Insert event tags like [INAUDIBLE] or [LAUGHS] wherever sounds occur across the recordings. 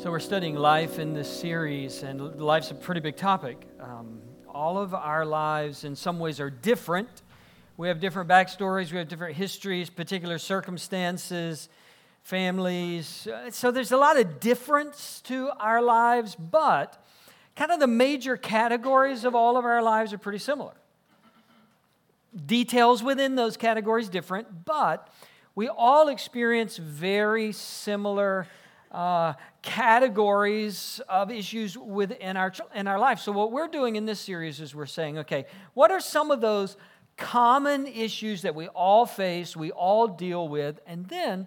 So, we're studying life in this series, and life's a pretty big topic. Um, all of our lives, in some ways, are different. We have different backstories, we have different histories, particular circumstances, families. Uh, So, there's a lot of difference to our lives, but kind of the major categories of all of our lives are pretty similar. Details within those categories different, but we all experience very similar uh, categories of issues within our, in our life. So, what we're doing in this series is we're saying, okay, what are some of those common issues that we all face, we all deal with, and then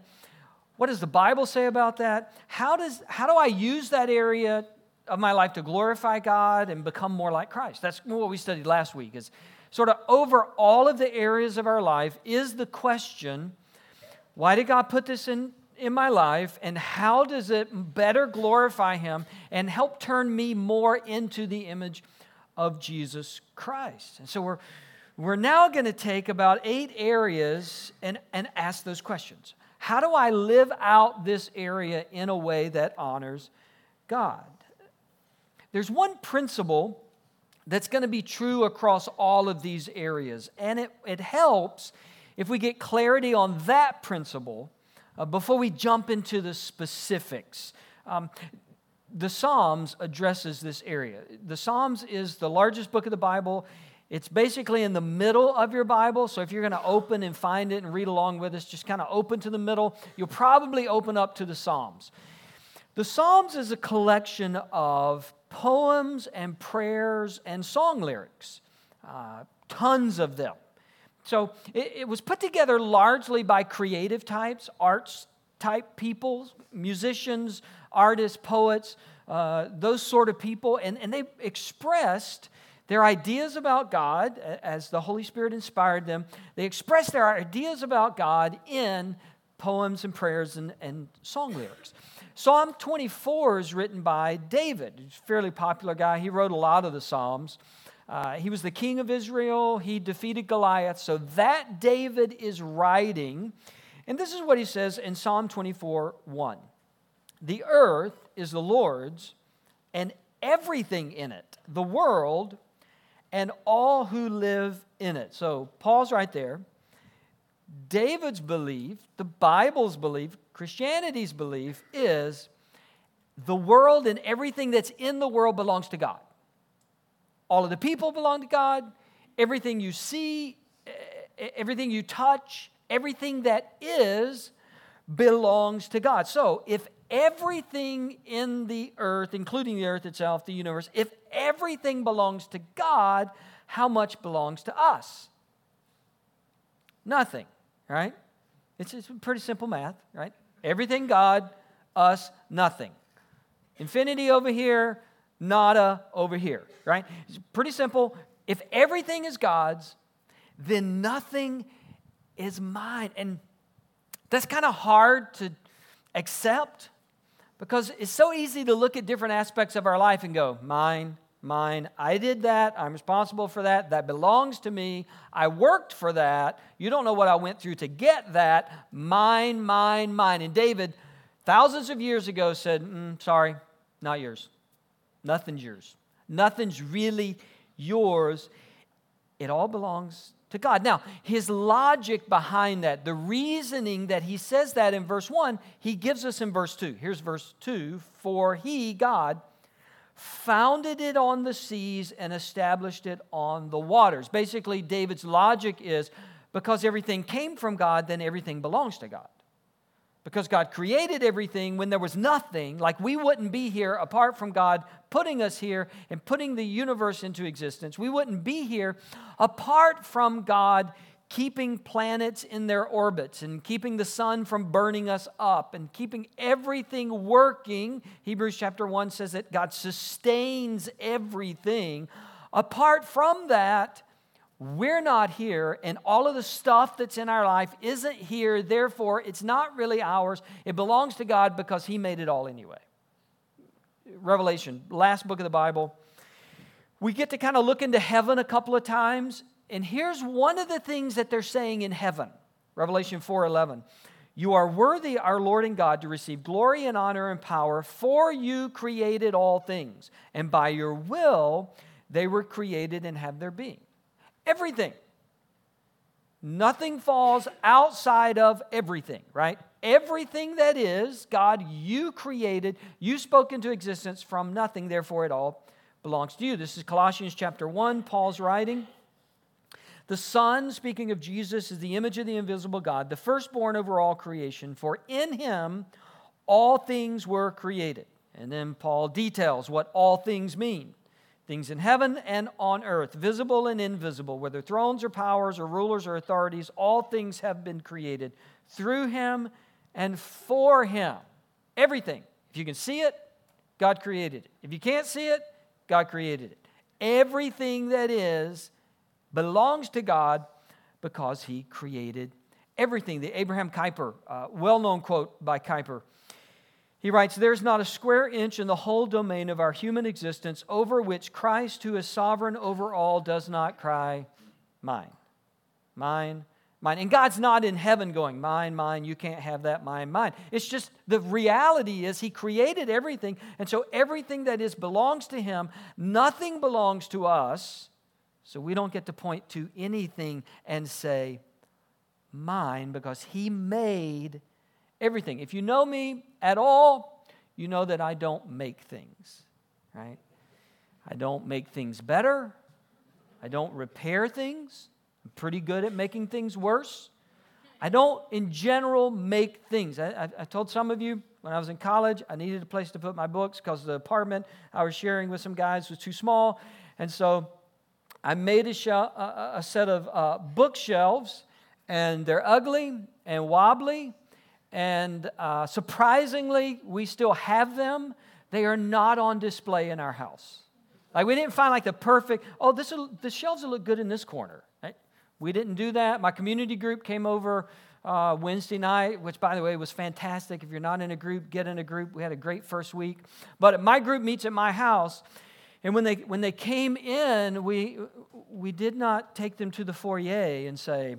what does the Bible say about that? How, does, how do I use that area of my life to glorify God and become more like Christ? That's what we studied last week. Is sort of over all of the areas of our life is the question why did God put this in, in my life, and how does it better glorify Him and help turn me more into the image of Jesus Christ? And so we're, we're now going to take about eight areas and, and ask those questions. How do I live out this area in a way that honors God? There's one principle that's going to be true across all of these areas, and it, it helps if we get clarity on that principle uh, before we jump into the specifics. Um, the Psalms addresses this area. The Psalms is the largest book of the Bible. It's basically in the middle of your Bible. So if you're going to open and find it and read along with us, just kind of open to the middle. You'll probably open up to the Psalms. The Psalms is a collection of poems and prayers and song lyrics, uh, tons of them. So it, it was put together largely by creative types, arts type people, musicians, artists, poets, uh, those sort of people, and, and they expressed their ideas about God as the Holy Spirit inspired them. They expressed their ideas about God in poems and prayers and, and song lyrics. Psalm 24 is written by David, He's a fairly popular guy. He wrote a lot of the Psalms. Uh, he was the king of Israel. He defeated Goliath. So that David is writing. And this is what he says in Psalm 24 1. The earth is the Lord's and everything in it, the world and all who live in it. So pause right there. David's belief, the Bible's belief, Christianity's belief is the world and everything that's in the world belongs to God. All of the people belong to God. Everything you see, everything you touch, everything that is belongs to God. So if everything in the earth, including the earth itself, the universe, if everything belongs to God, how much belongs to us? Nothing, right? It's, it's pretty simple math, right? Everything God, us, nothing. Infinity over here, nada over here, right? It's pretty simple. If everything is God's, then nothing is mine. And that's kind of hard to accept because it's so easy to look at different aspects of our life and go, mine, mine. I did that. I'm responsible for that. That belongs to me. I worked for that. You don't know what I went through to get that. Mine, mine, mine. And David, thousands of years ago, said, mm, Sorry, not yours. Nothing's yours. Nothing's really yours. It all belongs to God. Now, his logic behind that, the reasoning that he says that in verse 1, he gives us in verse 2. Here's verse 2 For he, God, founded it on the seas and established it on the waters. Basically, David's logic is because everything came from God, then everything belongs to God. Because God created everything when there was nothing, like we wouldn't be here apart from God putting us here and putting the universe into existence. We wouldn't be here apart from God keeping planets in their orbits and keeping the sun from burning us up and keeping everything working. Hebrews chapter 1 says that God sustains everything. Apart from that, we're not here, and all of the stuff that's in our life isn't here. Therefore, it's not really ours. It belongs to God because He made it all anyway. Revelation, last book of the Bible. We get to kind of look into heaven a couple of times, and here's one of the things that they're saying in heaven. Revelation 4:11. You are worthy, our Lord and God, to receive glory and honor and power, for you created all things, and by your will they were created and have their being. Everything. Nothing falls outside of everything, right? Everything that is, God, you created, you spoke into existence from nothing, therefore it all belongs to you. This is Colossians chapter 1, Paul's writing. The Son, speaking of Jesus, is the image of the invisible God, the firstborn over all creation, for in him all things were created. And then Paul details what all things mean things in heaven and on earth, visible and invisible, whether thrones or powers or rulers or authorities, all things have been created through him and for him. Everything. If you can see it, God created it. If you can't see it, God created it. Everything that is belongs to God because he created everything. The Abraham Kuyper, uh, well known quote by Kuyper. He writes, There's not a square inch in the whole domain of our human existence over which Christ, who is sovereign over all, does not cry, Mine, mine, mine. And God's not in heaven going, Mine, mine, you can't have that, mine, mine. It's just the reality is He created everything, and so everything that is belongs to Him. Nothing belongs to us. So we don't get to point to anything and say, mine, because He made everything. If you know me at all, you know that I don't make things, right? I don't make things better. I don't repair things. I'm pretty good at making things worse. I don't, in general, make things. I, I, I, told some of you when I was in college, I needed a place to put my books because the apartment I was sharing with some guys was too small. And so I made a, a, a set of uh, bookshelves, and they're ugly and wobbly, and uh, surprisingly, we still have them. They are not on display in our house. Like we didn't find like the perfect. Oh, this will, the shelves will look good in this corner. Right? We didn't do that. My community group came over uh, Wednesday night, which by the way was fantastic. If you're not in a group, get in a group. We had a great first week. But my group meets at my house, and when they, when they came in, we, we did not take them to the foyer and say,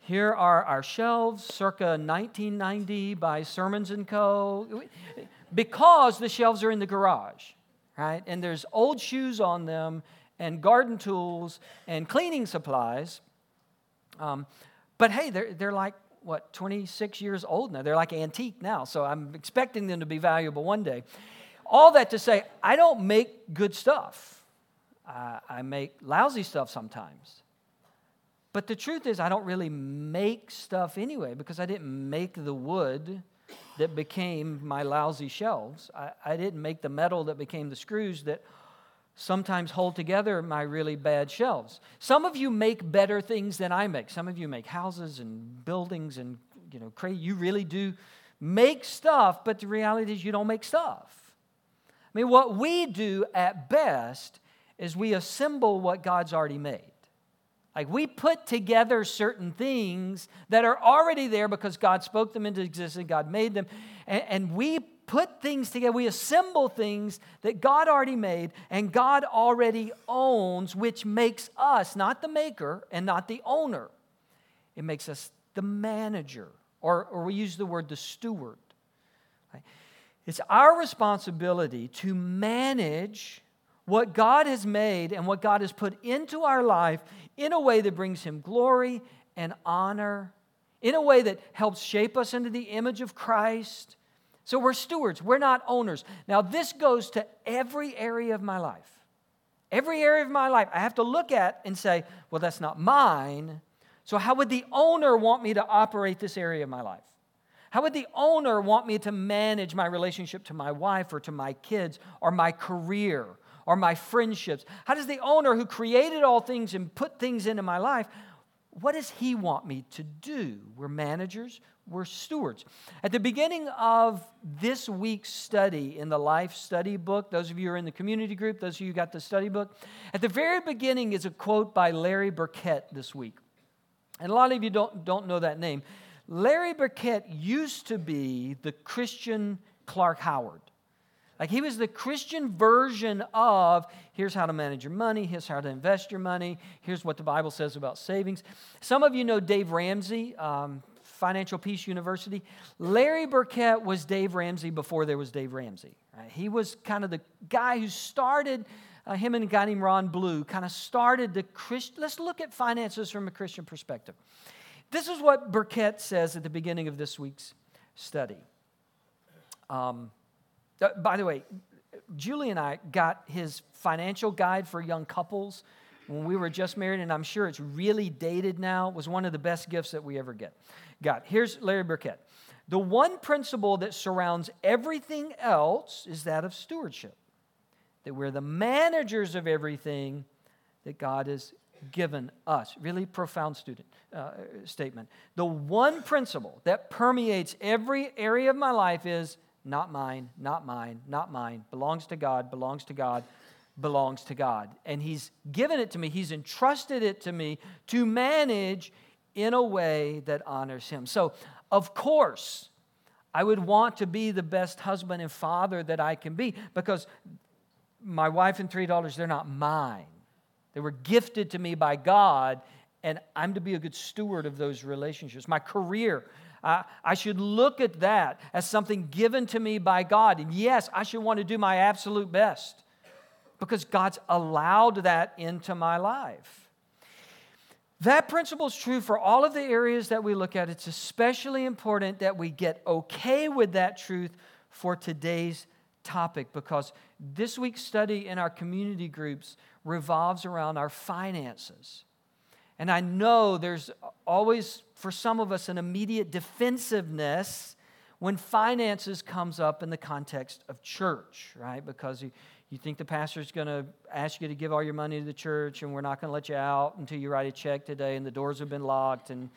here are our shelves, circa 1990 by Sermons & Co., because the shelves are in the garage, right? And there's old shoes on them and garden tools and cleaning supplies. Um, but hey, they're, they're like, what, 26 years old now? They're like antique now, so I'm expecting them to be valuable one day. All that to say, I don't make good stuff. I make lousy stuff sometimes. But the truth is, I don't really make stuff anyway because I didn't make the wood that became my lousy shelves. I, I, didn't make the metal that became the screws that sometimes hold together my really bad shelves. Some of you make better things than I make. Some of you make houses and buildings and, you know, you really do make stuff, but the reality is you don't make stuff. I mean, what we do at best is we assemble what God's already made. Like we put together certain things that are already there because God spoke them into existence, God made them, and, and, we put things together. We assemble things that God already made and God already owns, which makes us not the maker and not the owner. It makes us the manager, or, or we use the word the steward. It's our responsibility to manage what God has made and what God has put into our life in a way that brings Him glory and honor, in a way that helps shape us into the image of Christ. So we're stewards, we're not owners. Now, this goes to every area of my life. Every area of my life, I have to look at and say, well, that's not mine. So, how would the owner want me to operate this area of my life? How would the owner want me to manage my relationship to my wife or to my kids or my career or my friendships? How does the owner who created all things and put things into my life, what does he want me to do? We're managers, we're stewards. At the beginning of this week's study in the Life Study book, those of you who are in the community group, those of you who got the study book, at the very beginning is a quote by Larry Burkett this week. And a lot of you don't, don't know that name. Larry Burkett used to be the Christian Clark Howard. Like he was the Christian version of here's how to manage your money, here's how to invest your money, here's what the Bible says about savings. Some of you know Dave Ramsey, um, Financial Peace University. Larry Burkett was Dave Ramsey before there was Dave Ramsey. Right? He was kind of the guy who started, uh, him and a guy named Ron Blue kind of started the Christian. Let's look at finances from a Christian perspective. This is what Burkett says at the beginning of this week's study. Um, uh, by the way, Julie and I got his financial guide for young couples when we were just married, and I'm sure it's really dated now. It was one of the best gifts that we ever get. Got. Here's Larry Burkett. The one principle that surrounds everything else is that of stewardship. That we're the managers of everything that God has given us. Really profound student uh, statement. The one principle that permeates every area of my life is not mine, not mine, not mine, belongs to God, belongs to God, belongs to God. And He's given it to me, He's entrusted it to me to manage in a way that honors Him. So, of course, I would want to be the best husband and father that I can be because my wife and three daughters, they're not mine. They were gifted to me by God, and I'm to be a good steward of those relationships. My career, uh, I should look at that as something given to me by God. And yes, I should want to do my absolute best because God's allowed that into my life. That principle is true for all of the areas that we look at. It's especially important that we get okay with that truth for today's topic because this week's study in our community groups revolves around our finances. And I know there's always, for some of us, an immediate defensiveness when finances comes up in the context of church, right? Because you, you think the pastor's going to ask you to give all your money to the church and we're not going to let you out until you write a check today and the doors have been locked and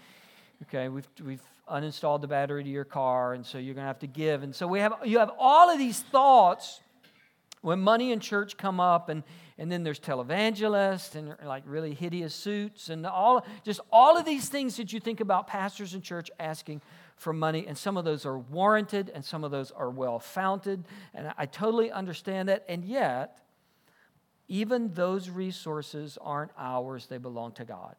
okay we've, we've uninstalled the battery to your car and so you're going to have to give and so we have you have all of these thoughts when money and church come up and and then there's televangelists and like really hideous suits and all just all of these things that you think about pastors in church asking for money. And some of those are warranted and some of those are well founded. And i totally understand that. And yet even those resources aren't ours. They belong to god.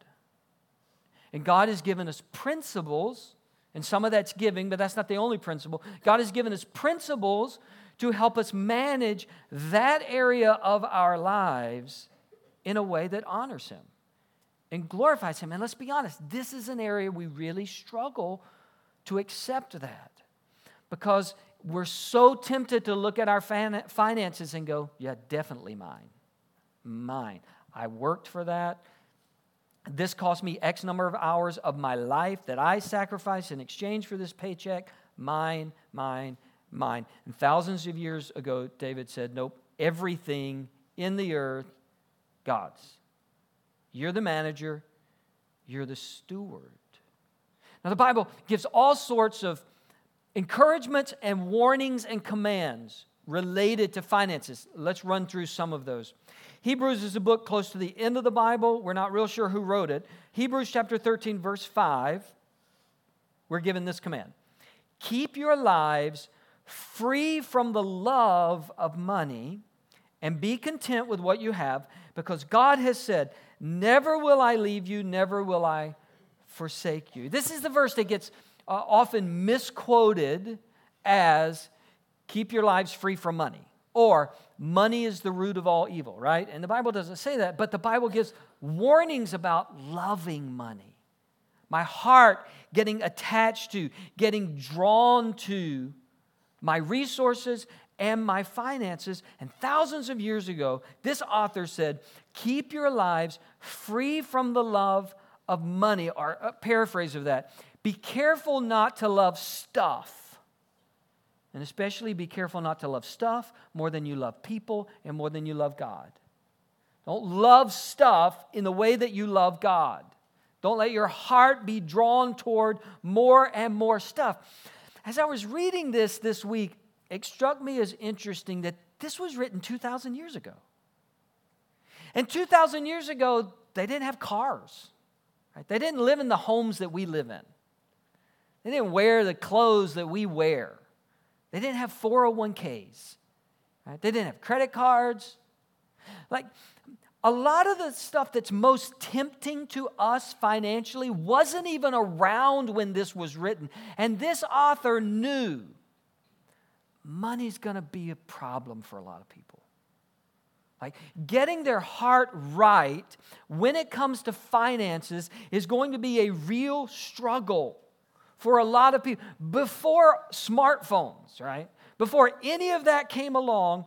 And god has given us principles and some of that's giving but that's not the only principle. God has given us principles to help us manage that area of our lives in a way that honors Him and glorifies Him. And let's be honest, this is an area we really struggle to accept that because we're so tempted to look at our finances and go, yeah, definitely mine. Mine. I worked for that. This cost me X number of hours of my life that I sacrificed in exchange for this paycheck. Mine, mine, mine. And thousands of years ago, David said, Nope, everything in the earth, God's. You're the manager, you're the steward. Now, the Bible gives all sorts of encouragements and warnings and commands related to finances. Let's run through some of those. Hebrews is a book close to the end of the Bible. We're not real sure who wrote it. Hebrews chapter 13, verse 5, we're given this command Keep your lives free from the love of money, and be content with what you have, because God has said, Never will I leave you, never will I forsake you. This is the verse that gets uh, often misquoted as keep your lives free from money or money is the root of all evil, right? And the Bible doesn't say that, but the Bible gives warnings about loving money. My heart getting attached to, getting drawn to my resources, and my finances. And thousands of years ago, this author said, Keep your lives free from the love of money, or a paraphrase of that. Be careful not to love stuff. And especially be careful not to love stuff more than you love people and more than you love God. Don't love stuff in the way that you love God. Don't let your heart be drawn toward more and more stuff. As I was reading this this week, it struck me as interesting that this was written 2,000 years ago. And 2,000 years ago, they didn't have cars. Right? They didn't live in the homes that we live in. They didn't wear the clothes that we wear. They didn't have 401ks. Right? They didn't have credit cards. Like, a lot of the stuff that's most tempting to us financially wasn't even around when this was written. And this author knew money's going to be a problem for a lot of people. Like getting their heart right when it comes to finances is going to be a real struggle for a lot of people. Before smartphones, right? Before any of that came along,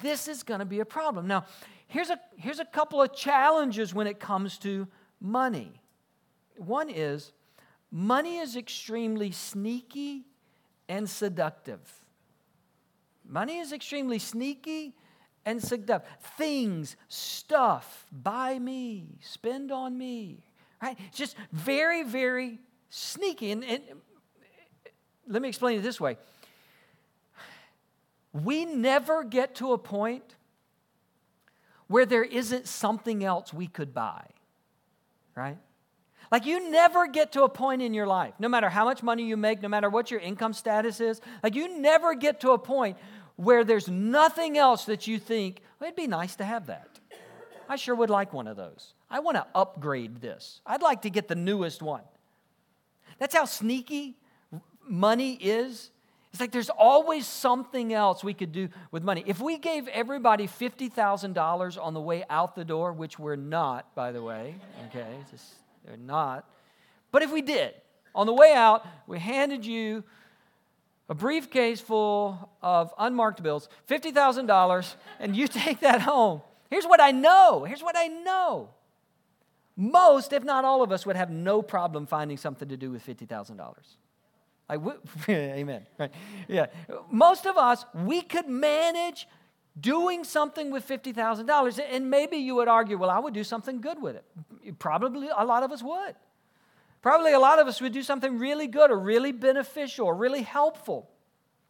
this is going to be a problem. Now, here's a, here's a couple of challenges when it comes to money. One is money is extremely sneaky and seductive. Money is extremely sneaky and seductive. Things, stuff, buy me, spend on me, right? It's just very, very sneaky. And, and let me explain it this way we never get to a point where there isn't something else we could buy, right? Like you never get to a point in your life, no matter how much money you make, no matter what your income status is, like you never get to a point where there's nothing else that you think, well, it'd be nice to have that. I sure would like one of those. I want to upgrade this. I'd like to get the newest one. That's how sneaky money is. It's like there's always something else we could do with money. If we gave everybody $50,000 on the way out the door, which we're not, by the way, okay, just, they're not. But if we did, on the way out, we handed you a briefcase full of unmarked bills, $50,000, and you [LAUGHS] take that home. Here's what I know. Here's what I know. Most, if not all of us, would have no problem finding something to do with $50,000. Like, [LAUGHS] amen. Right. Yeah. Most of us, we could manage doing something with $50,000. And maybe you would argue, well, I would do something good with it. Probably a lot of us would. Probably a lot of us would do something really good or really beneficial or really helpful.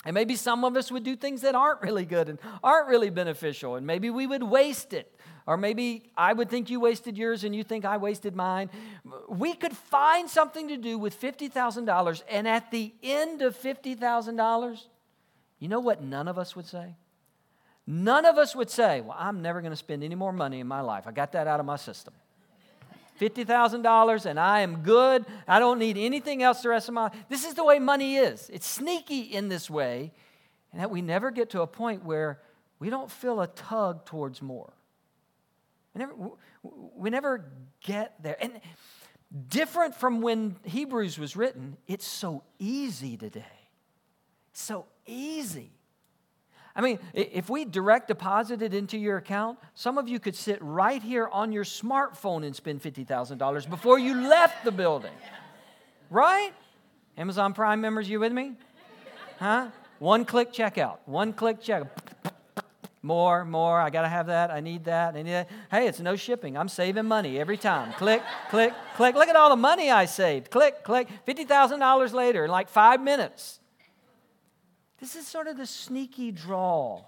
And maybe some of us would do things that aren't really good and aren't really beneficial. And maybe we would waste it or maybe I would think you wasted yours and you think I wasted mine. We could find something to do with $50,000, and at the end of $50,000, you know what none of us would say? None of us would say, Well, I'm never going to spend any more money in my life. I got that out of my system. $50,000 and I am good. I don't need anything else the rest of my life. This is the way money is. It's sneaky in this way, and that we never get to a point where we don't feel a tug towards more. We never, we never get there. And different from when Hebrews was written, it's so easy today. So easy. I mean, if we direct deposited into your account, some of you could sit right here on your smartphone and spend $50,000 before you left the building. Right? Amazon Prime members, you with me? Huh? One click checkout. One click checkout more, more. I got to have that. I need that. I need that. Hey, it's no shipping. I'm saving money every time. click, click, click. Look at all the money I saved. Click, click. $50,000 later in like five minutes. This is sort of the sneaky draw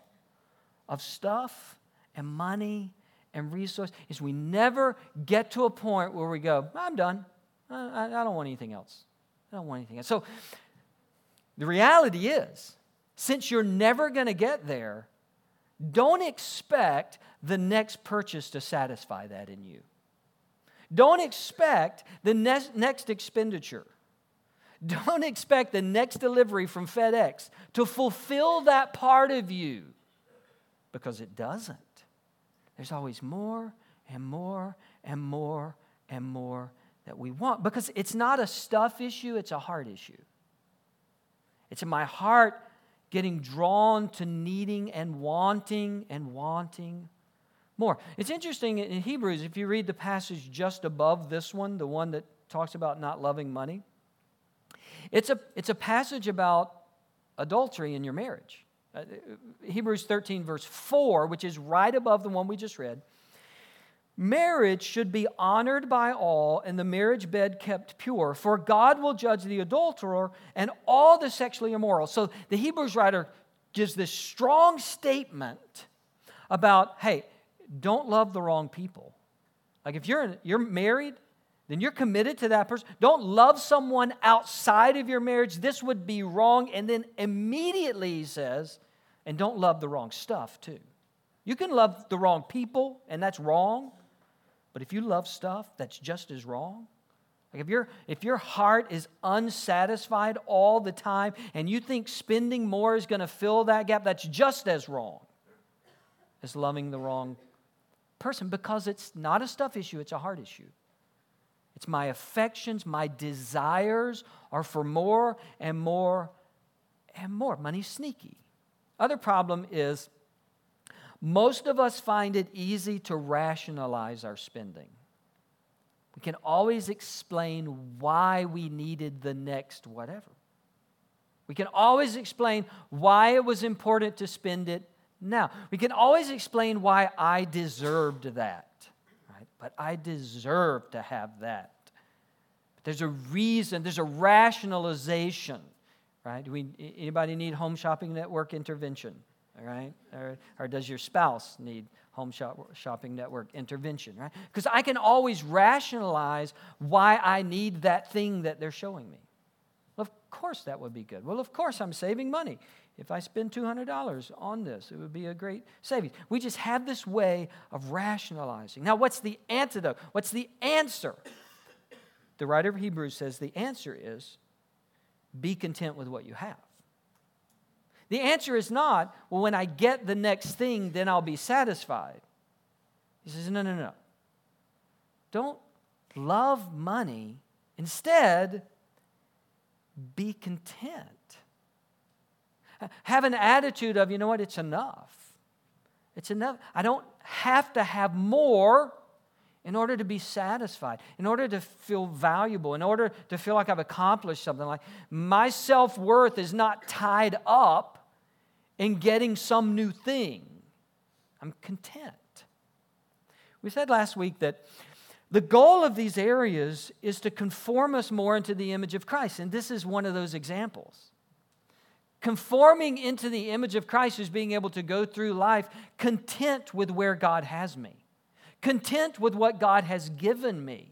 of stuff and money and resource is we never get to a point where we go, I'm done. I, I don't want anything else. I don't want anything else. So the reality is, since you're never going to get there, don't expect the next purchase to satisfy that in you. Don't expect the next, next expenditure. Don't expect the next delivery from FedEx to fulfill that part of you because it doesn't. There's always more and more and more and more that we want because it's not a stuff issue, it's a heart issue. It's in my heart getting drawn to needing and wanting and wanting more. It's interesting in Hebrews, if you read the passage just above this one, the one that talks about not loving money, it's a, it's a passage about adultery in your marriage. Uh, Hebrews 13, verse 4, which is right above the one we just read. Marriage should be honored by all and the marriage bed kept pure, for God will judge the adulterer and all the sexually immoral. So the Hebrews writer gives this strong statement about hey, don't love the wrong people. Like if you're, you're married, then you're committed to that person. Don't love someone outside of your marriage. This would be wrong. And then immediately he says, and don't love the wrong stuff too. You can love the wrong people, and that's wrong. But if you love stuff, that's just as wrong. Like if, your if your heart is unsatisfied all the time and you think spending more is going to fill that gap, that's just as wrong as loving the wrong person because it's not a stuff issue, it's a heart issue. It's my affections, my desires are for more and more and more. Money's sneaky. Other problem is most of us find it easy to rationalize our spending. We can always explain why we needed the next whatever. We can always explain why it was important to spend it now. We can always explain why I deserved that, right? But I deserve to have that. But there's a reason, there's a rationalization, right? Do we, anybody need home shopping network intervention? All right? Or, or does your spouse need home shop, shopping network intervention, right? Because I can always rationalize why I need that thing that they're showing me. Well, of course that would be good. Well, of course I'm saving money. If I spend $200 on this, it would be a great savings. We just have this way of rationalizing. Now, what's the antidote? What's the answer? The writer of Hebrews says the answer is be content with what you have. The answer is not, well, when I get the next thing, then I'll be satisfied. He says, no, no, no. Don't love money. Instead, be content. Have an attitude of, you know what, it's enough. It's enough. I don't have to have more in order to be satisfied, in order to feel valuable, in order to feel like I've accomplished something. Like my self worth is not tied up in getting some new thing. I'm content. We said last week that the goal of these areas is to conform us more into the image of Christ, and this is one of those examples. Conforming into the image of Christ is being able to go through life content with where God has me, content with what God has given me.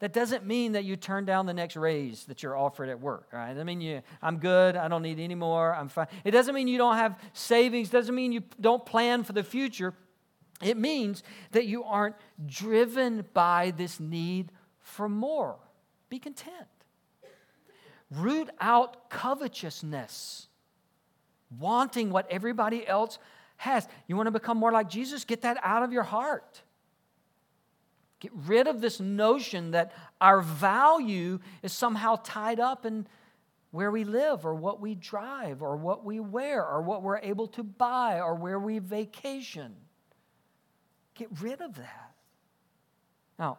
That doesn't mean that you turn down the next raise that you're offered at work, right? I mean, you, I'm good. I don't need any more. I'm fine. It doesn't mean you don't have savings. It doesn't mean you don't plan for the future. It means that you aren't driven by this need for more. Be content. Root out covetousness, wanting what everybody else has. You want to become more like Jesus? Get that out of your heart. Get rid of this notion that our value is somehow tied up in where we live or what we drive or what we wear or what we're able to buy or where we vacation. Get rid of that. Now,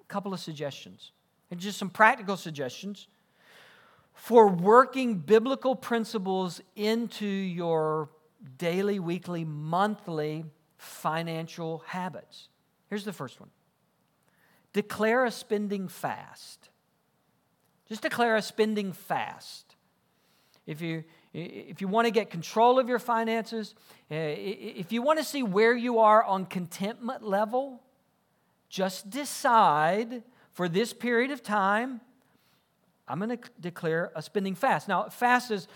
a couple of suggestions, and just some practical suggestions for working biblical principles into your daily, weekly, monthly financial habits. Here's the first one declare a spending fast. Just declare a spending fast. If you, if you want to get control of your finances, eh, if you want to see where you are on contentment level, just decide for this period of time, I'm going to declare a spending fast. Now, fast is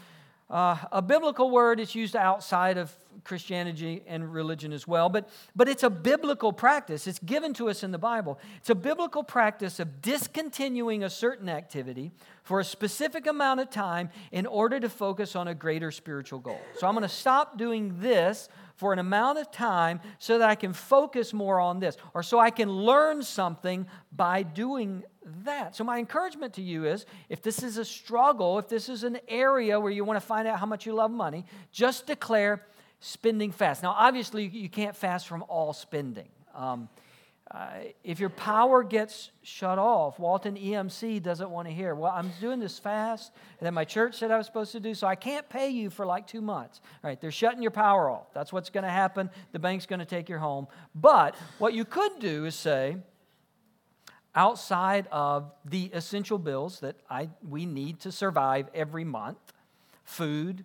uh, a biblical word. It's used outside of Christianity and religion as well, but, but it's a biblical practice. It's given to us in the Bible. It's a biblical practice of discontinuing a certain activity for a specific amount of time in order to focus on a greater spiritual goal. So I'm going to stop doing this for an amount of time so that I can focus more on this, or so I can learn something by doing that. So, my encouragement to you is if this is a struggle, if this is an area where you want to find out how much you love money, just declare spending fast. Now, obviously, you can't fast from all spending. Um, uh, if your power gets shut off, Walton EMC doesn't want to hear, well, I'm doing this fast, and then my church said I was supposed to do, so I can't pay you for like two months. All right, they're shutting your power off. That's what's going to happen. The bank's going to take your home. But what you could do is say, outside of the essential bills that I, we need to survive every month food,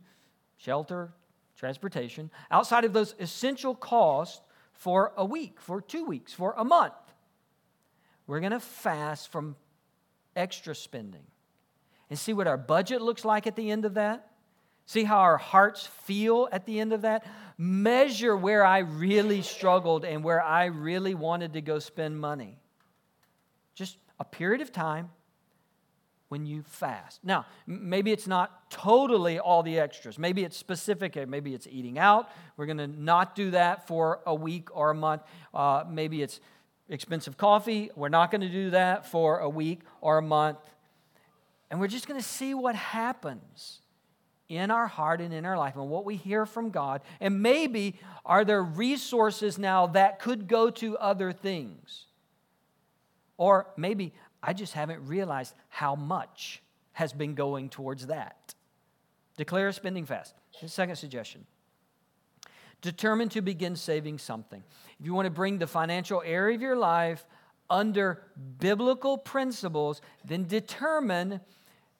shelter, transportation, outside of those essential costs for a week, for two weeks, for a month. We're going to fast from extra spending and see what our budget looks like at the end of that. See how our hearts feel at the end of that? Measure where I really struggled and where I really wanted to go spend money. Just a period of time when you fast. Now, maybe it's not totally all the extras. Maybe it's specific. Maybe it's eating out. We're going to not do that for a week or a month. Uh, maybe it's expensive coffee. We're not going to do that for a week or a month. And we're just going to see what happens in our heart and in our life and what we hear from God. And maybe are there resources now that could go to other things? Or maybe I just haven't realized how much has been going towards that. Declare a spending fast. second suggestion. Determine to begin saving something. If you want to bring the financial area of your life under biblical principles, then determine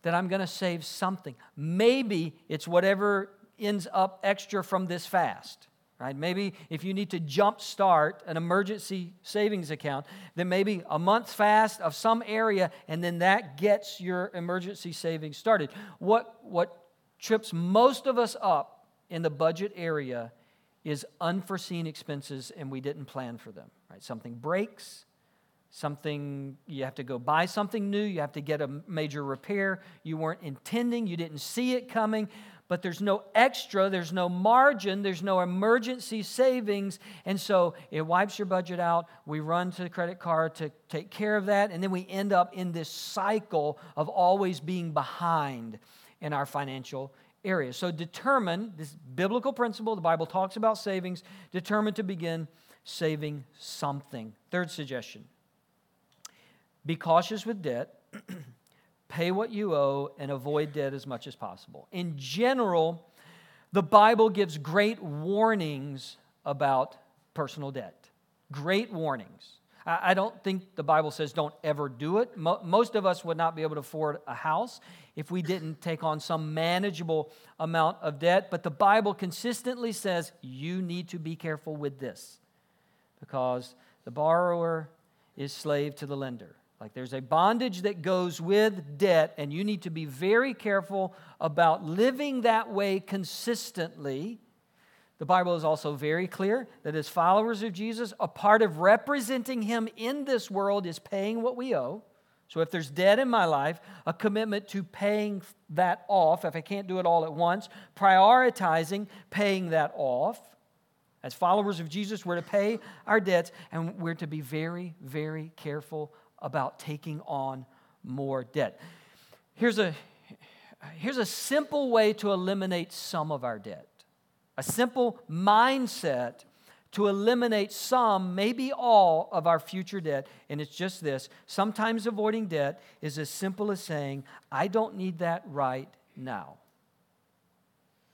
that I'm going to save something. Maybe it's whatever ends up extra from this fast. Right? Maybe if you need to jumpstart an emergency savings account, then maybe a month fast of some area, and then that gets your emergency savings started. What, what trips most of us up in the budget area is unforeseen expenses, and we didn't plan for them. Right? Something breaks, something you have to go buy something new you have to get a major repair you weren't intending you didn't see it coming but there's no extra there's no margin there's no emergency savings. And so it wipes your budget out. We run to the credit card to take care of that. And then we end up in this cycle of always being behind in our financial area so determine this biblical principle the bible talks about savings determine to begin saving something. Third suggestion be cautious with debt, [CLEARS THROAT] pay what you owe, and avoid debt as much as possible. In general, the Bible gives great warnings about personal debt. Great warnings. I don't think the Bible says don't ever do it. Most of us would not be able to afford a house if we didn't take on some manageable amount of debt. But the Bible consistently says you need to be careful with this because the borrower is slave to the lender. Like there's a bondage that goes with debt, and you need to be very careful about living that way consistently. The Bible is also very clear that as followers of Jesus, a part of representing Him in this world is paying what we owe. So if there's debt in my life, a commitment to paying that off, if I can't do it all at once, prioritizing paying that off. As followers of Jesus, we're to pay our debts and we're to be very, very careful about taking on more debt. Here's a, here's a simple way to eliminate some of our debt, a simple mindset to eliminate some, maybe all, of our future debt. And it's just this sometimes avoiding debt is as simple as saying, I don't need that right now.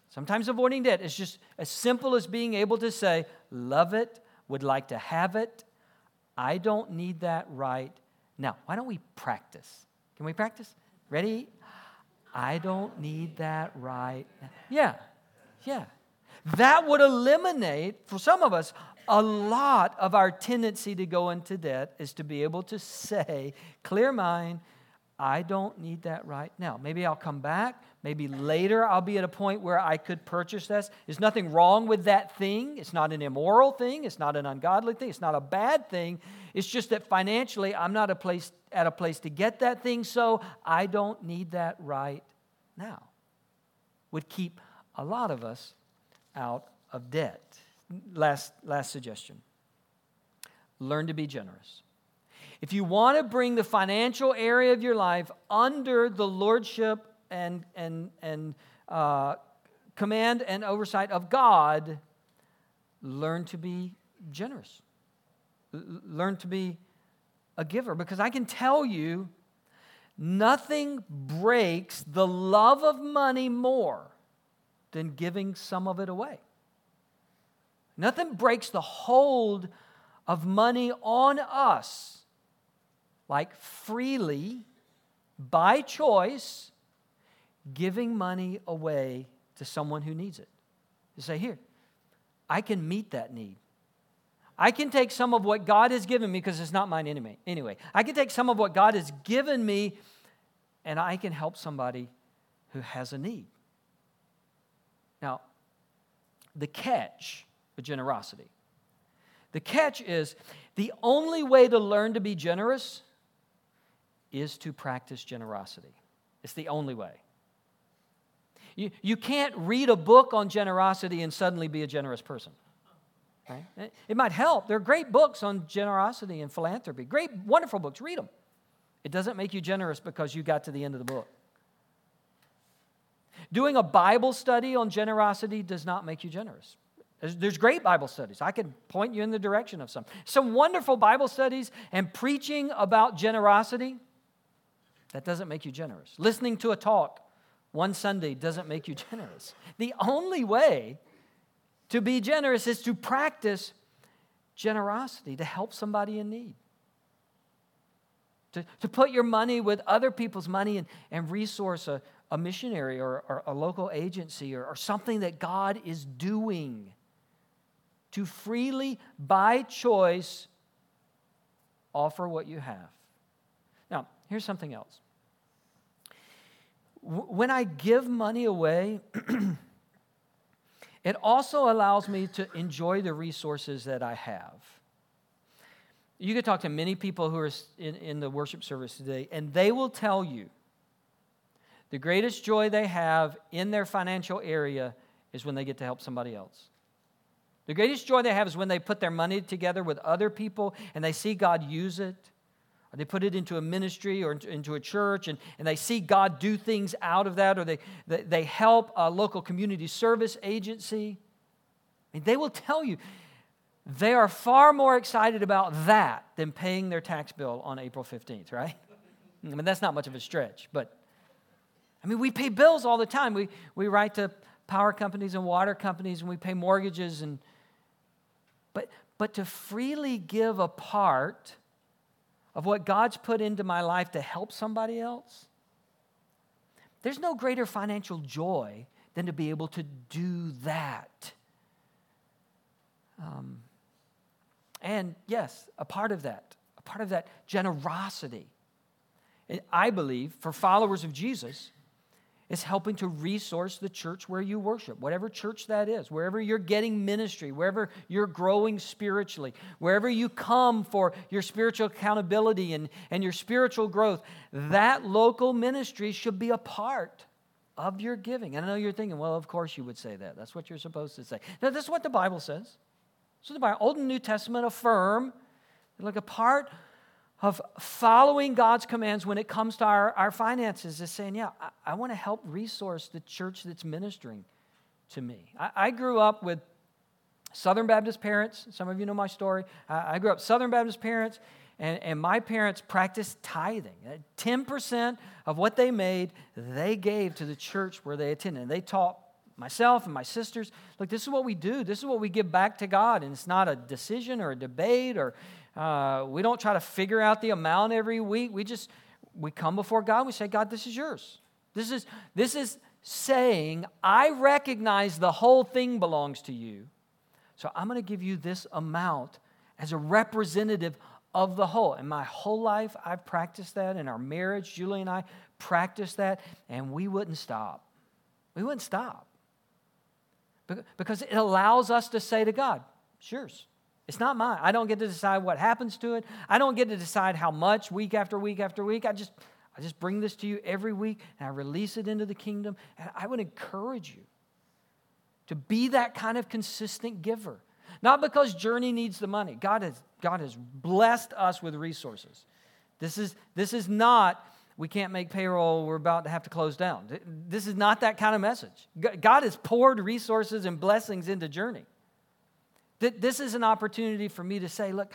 Sometimes avoiding debt is just as simple as being able to say, love it, would like to have it. I don't need that right now, why don't we practice? Can we practice? Ready? I don't need that right now. Yeah, yeah. That would eliminate, for some of us, a lot of our tendency to go into debt is to be able to say, clear mind, I don't need that right now. Maybe I'll come back. Maybe later I'll be at a point where I could purchase this. There's nothing wrong with that thing. It's not an immoral thing. It's not an ungodly thing. It's not a bad thing. It's just that financially I'm not a place, at a place to get that thing, so I don't need that right now. Would keep a lot of us out of debt. Last, last suggestion learn to be generous. If you want to bring the financial area of your life under the lordship and, and, and uh, command and oversight of God, learn to be generous. learn to be a giver. Because I can tell you, nothing breaks the love of money more than giving some of it away. Nothing breaks the hold of money on us like freely, by choice, giving money away to someone who needs it. To say, here, I can meet that need. I can take some of what God has given me because it's not mine anyway. Anyway, I can take some of what God has given me and I can help somebody who has a need. Now, the catch with generosity. The catch is the only way to learn to be generous is to practice generosity. It's the only way. You, you can't read a book on generosity and suddenly be a generous person. Right? It might help. There are great books on generosity and philanthropy. Great, wonderful books. Read them. It doesn't make you generous because you got to the end of the book. Doing a Bible study on generosity does not make you generous. There's, there's, great Bible studies. I can point you in the direction of some. Some wonderful Bible studies and preaching about generosity, that doesn't make you generous. Listening to a talk one Sunday doesn't make you [LAUGHS] generous. The only way to be generous is to practice generosity, to help somebody in need. To, to put your money with other people's money and, and resource a, a missionary or, or a local agency or, or something that God is doing. To freely, by choice, offer what you have. Here's something else. When I give money away, [CLEARS THROAT] It also allows me to enjoy the resources that I have. You could talk to many people who are in, in the worship service today, and they will tell you the greatest joy they have in their financial area is when they get to help somebody else. The greatest joy they have is when they put their money together with other people and they see God use it or they put it into a ministry or into a church and, and they see God do things out of that, or they, they help a local community service agency. I mean, they will tell you they are far more excited about that than paying their tax bill on April 15th, right? I mean, that's not much of a stretch, but I mean, we pay bills all the time. We, we write to power companies and water companies and we pay mortgages and but but to freely give a part of what God's put into my life to help somebody else, there's no greater financial joy than to be able to do that. Um, and yes, a part of that, a part of that generosity, I believe, for followers of Jesus, is helping to resource the church where you worship, whatever church that is, wherever you're getting ministry, wherever you're growing spiritually, wherever you come for your spiritual accountability and, and your spiritual growth, that local ministry should be a part of your giving. And I know you're thinking, well, of course you would say that. That's what you're supposed to say. Now, this is what the Bible says. So the Bible, Old and New Testament affirm like a part of following God's commands when it comes to our, our finances is saying, yeah, I, I want to help resource the church that's ministering to me. I, I, grew up with Southern Baptist parents. Some of you know my story. I, I grew up Southern Baptist parents, and, and my parents practiced tithing. 10% of what they made, they gave to the church where they attended. And they taught myself and my sisters, look, this is what we do. This is what we give back to God. And it's not a decision or a debate or uh, we don't try to figure out the amount every week. We just we come before God. We say, God, this is yours. This is this is saying, I recognize the whole thing belongs to you. So I'm going to give you this amount as a representative of the whole. In my whole life, I've practiced that. In our marriage, Julie and I practiced that, and we wouldn't stop. We wouldn't stop. Because it allows us to say to God, it's yours. It's not mine. I don't get to decide what happens to it. I don't get to decide how much week after week after week. I just I just bring this to you every week and I release it into the kingdom. And I would encourage you to be that kind of consistent giver. Not because Journey needs the money. God has, God has blessed us with resources. This is, this is not, we can't make payroll, we're about to have to close down. This is not that kind of message. God has poured resources and blessings into Journey. This is an opportunity for me to say, look,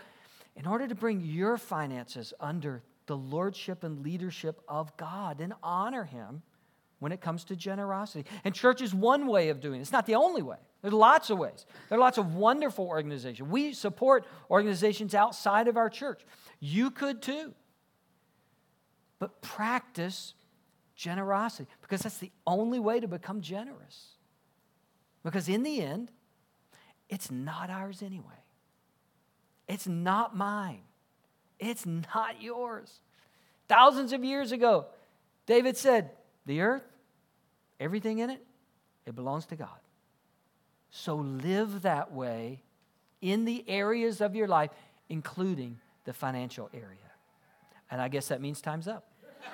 in order to bring your finances under the lordship and leadership of God and honor Him when it comes to generosity. And church is one way of doing it, it's not the only way. There's lots of ways. There are lots of wonderful organizations. We support organizations outside of our church. You could too. But practice generosity because that's the only way to become generous. Because in the end, it's not ours anyway. It's not mine. It's not yours. Thousands of years ago, David said, The earth, everything in it, it belongs to God. So live that way in the areas of your life, including the financial area. And I guess that means time's up. [LAUGHS]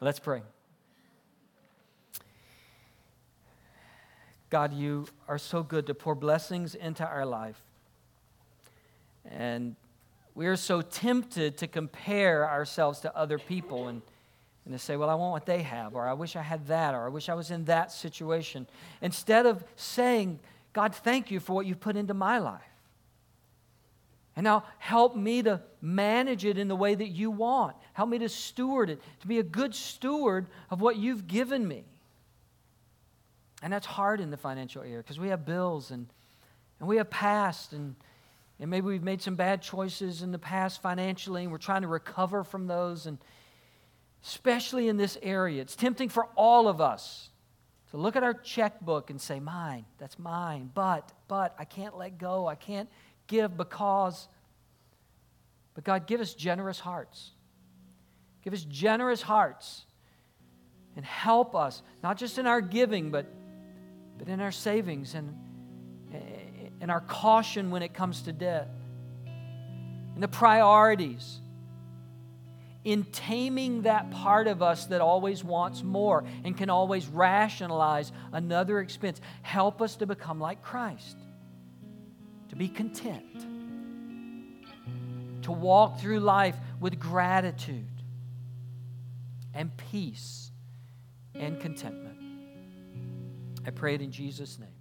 Let's pray. God, you are so good to pour blessings into our life. And we are so tempted to compare ourselves to other people and, and to say, well, I want what they have, or I wish I had that, or I wish I was in that situation. Instead of saying, God, thank you for what you've put into my life. And now help me to manage it in the way that you want. Help me to steward it, to be a good steward of what you've given me. And that's hard in the financial area because we have bills and, and we have past and, and maybe we've made some bad choices in the past financially and we're trying to recover from those. And especially in this area, it's tempting for all of us to look at our checkbook and say, Mine, that's mine. But, but, I can't let go. I can't give because. But God, give us generous hearts. Give us generous hearts and help us, not just in our giving, but, but in our savings and in our caution when it comes to debt, in the priorities, in taming that part of us that always wants more and can always rationalize another expense. Help us to become like Christ to be content, to walk through life with gratitude and peace and contentment. I pray it in Jesus' name.